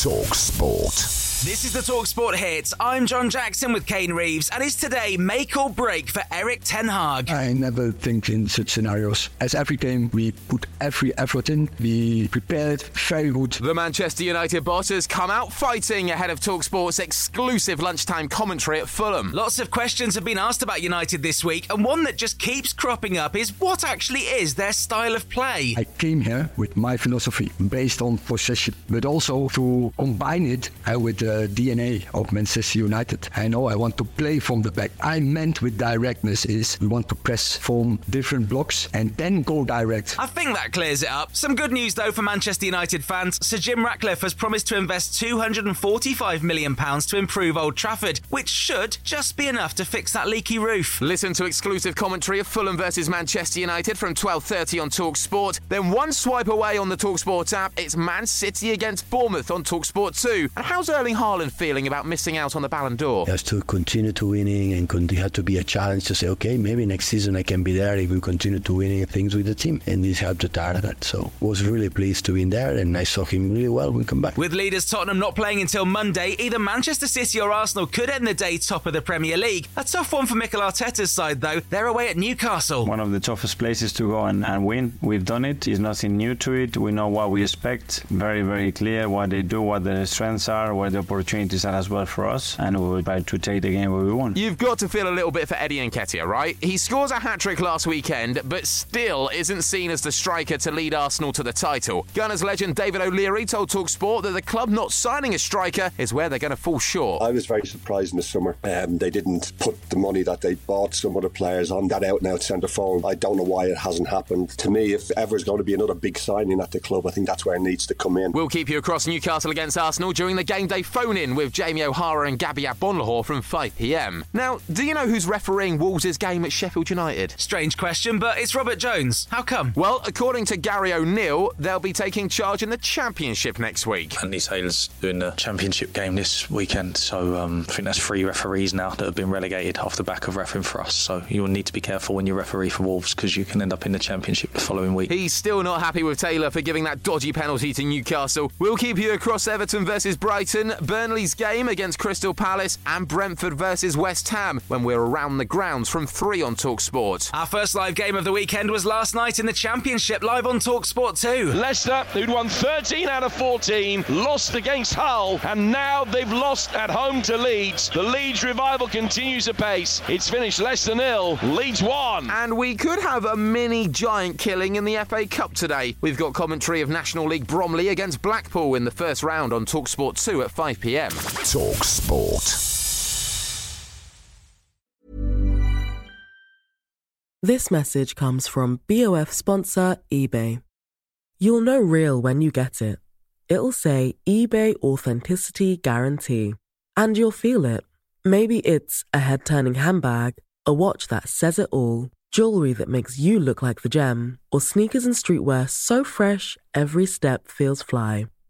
Talk Sport. This is the Talksport Hits. I'm John Jackson with Kane Reeves, and it's today make or break for Erik Ten Hag. I never think in such scenarios. As every game, we put every effort in. We prepared very good. The Manchester United boss has come out fighting ahead of Talksport's exclusive lunchtime commentary at Fulham. Lots of questions have been asked about United this week, and one that just keeps cropping up is what actually is their style of play? I came here with my philosophy based on possession, but also to combine it uh, with the DNA of Manchester United. I know I want to play from the back. I meant with directness is we want to press from different blocks and then go direct. I think that clears it up. Some good news though for Manchester United fans. Sir Jim Ratcliffe has promised to invest £245 million to improve Old Trafford, which should just be enough to fix that leaky roof. Listen to exclusive commentary of Fulham versus Manchester United from 12:30 on Talk Sport. Then one swipe away on the Talk Sport app, it's Man City against Bournemouth on Talk Sport 2. And how's Erling Haaland feeling about missing out on the Ballon d'Or? He has to continue to winning and con- it had to be a challenge to say, okay, maybe next season I can be there if we continue to winning things with the team. And this helped the target. That. So was really pleased to be in there and I saw him really well when he come back. With leaders Tottenham not playing until Monday, either Manchester City or Arsenal could end the day top of the Premier League. A tough one for Mikel Arteta's side, though. They're away at Newcastle. One of the toughest places to go and, and win. We've done it. It's nothing new to it. We know what we expect. Very, very clear what they do, what the strengths are, where the opportunities are as well for us. And we will try to take the game where we want. You've got to feel a little bit for Eddie Nketiah, right? He scores a hat trick last weekend, but still isn't seen as the striker to lead Arsenal to the title. Gunners legend David O'Leary told Talksport that the club not signing a striker is where they're going to fall short. I was very surprised in the summer. Um, they didn't put the money that they bought some other players on that out and out centre forward. I don't know why it hasn't happened. To me, if ever's going to be another big signing at the club, I think that's where it needs to come in. We'll keep you across Newcastle against Arsenal during the game day phone in with Jamie O'Hara and Gabby Agbonlahor from 5 pm. Now, do you know who's refereeing Wolves' game at Sheffield United? Strange question, but it's Robert Jones. How come? Well, according to Gary O'Neill, they'll be taking charge in the Championship next week. Andy Taylor's doing the Championship game this weekend, so um, I think that's three referees now that have been relegated off the back of refereeing for us. So you will need to be careful when you referee for Wolves because you can end up in the Championship the following week. He's still not happy with Taylor for giving that dodgy penalty to Newcastle. We'll keep you across Everton versus Brighton, Burnley's game against Crystal Palace, and Brentford versus West Ham when we're around the grounds from 3 on Talk Sport. Our first live game of the weekend was last night in the Championship, live on Talk Sport 2. Leicester, who'd won 13 out of 14, lost against Hull, and now they've lost at home to Leeds. The Leeds revival continues apace. It's finished Leicester nil, Leeds 1. And we could have a mini giant killing in the FA Cup today. We've got commentary of National League Bromley against Blackpool in the first round on Talksport 2 at 5 pm. Talksport. This message comes from BOF sponsor eBay. You'll know real when you get it. It'll say eBay Authenticity Guarantee. And you'll feel it. Maybe it's a head turning handbag, a watch that says it all, jewelry that makes you look like the gem, or sneakers and streetwear so fresh every step feels fly.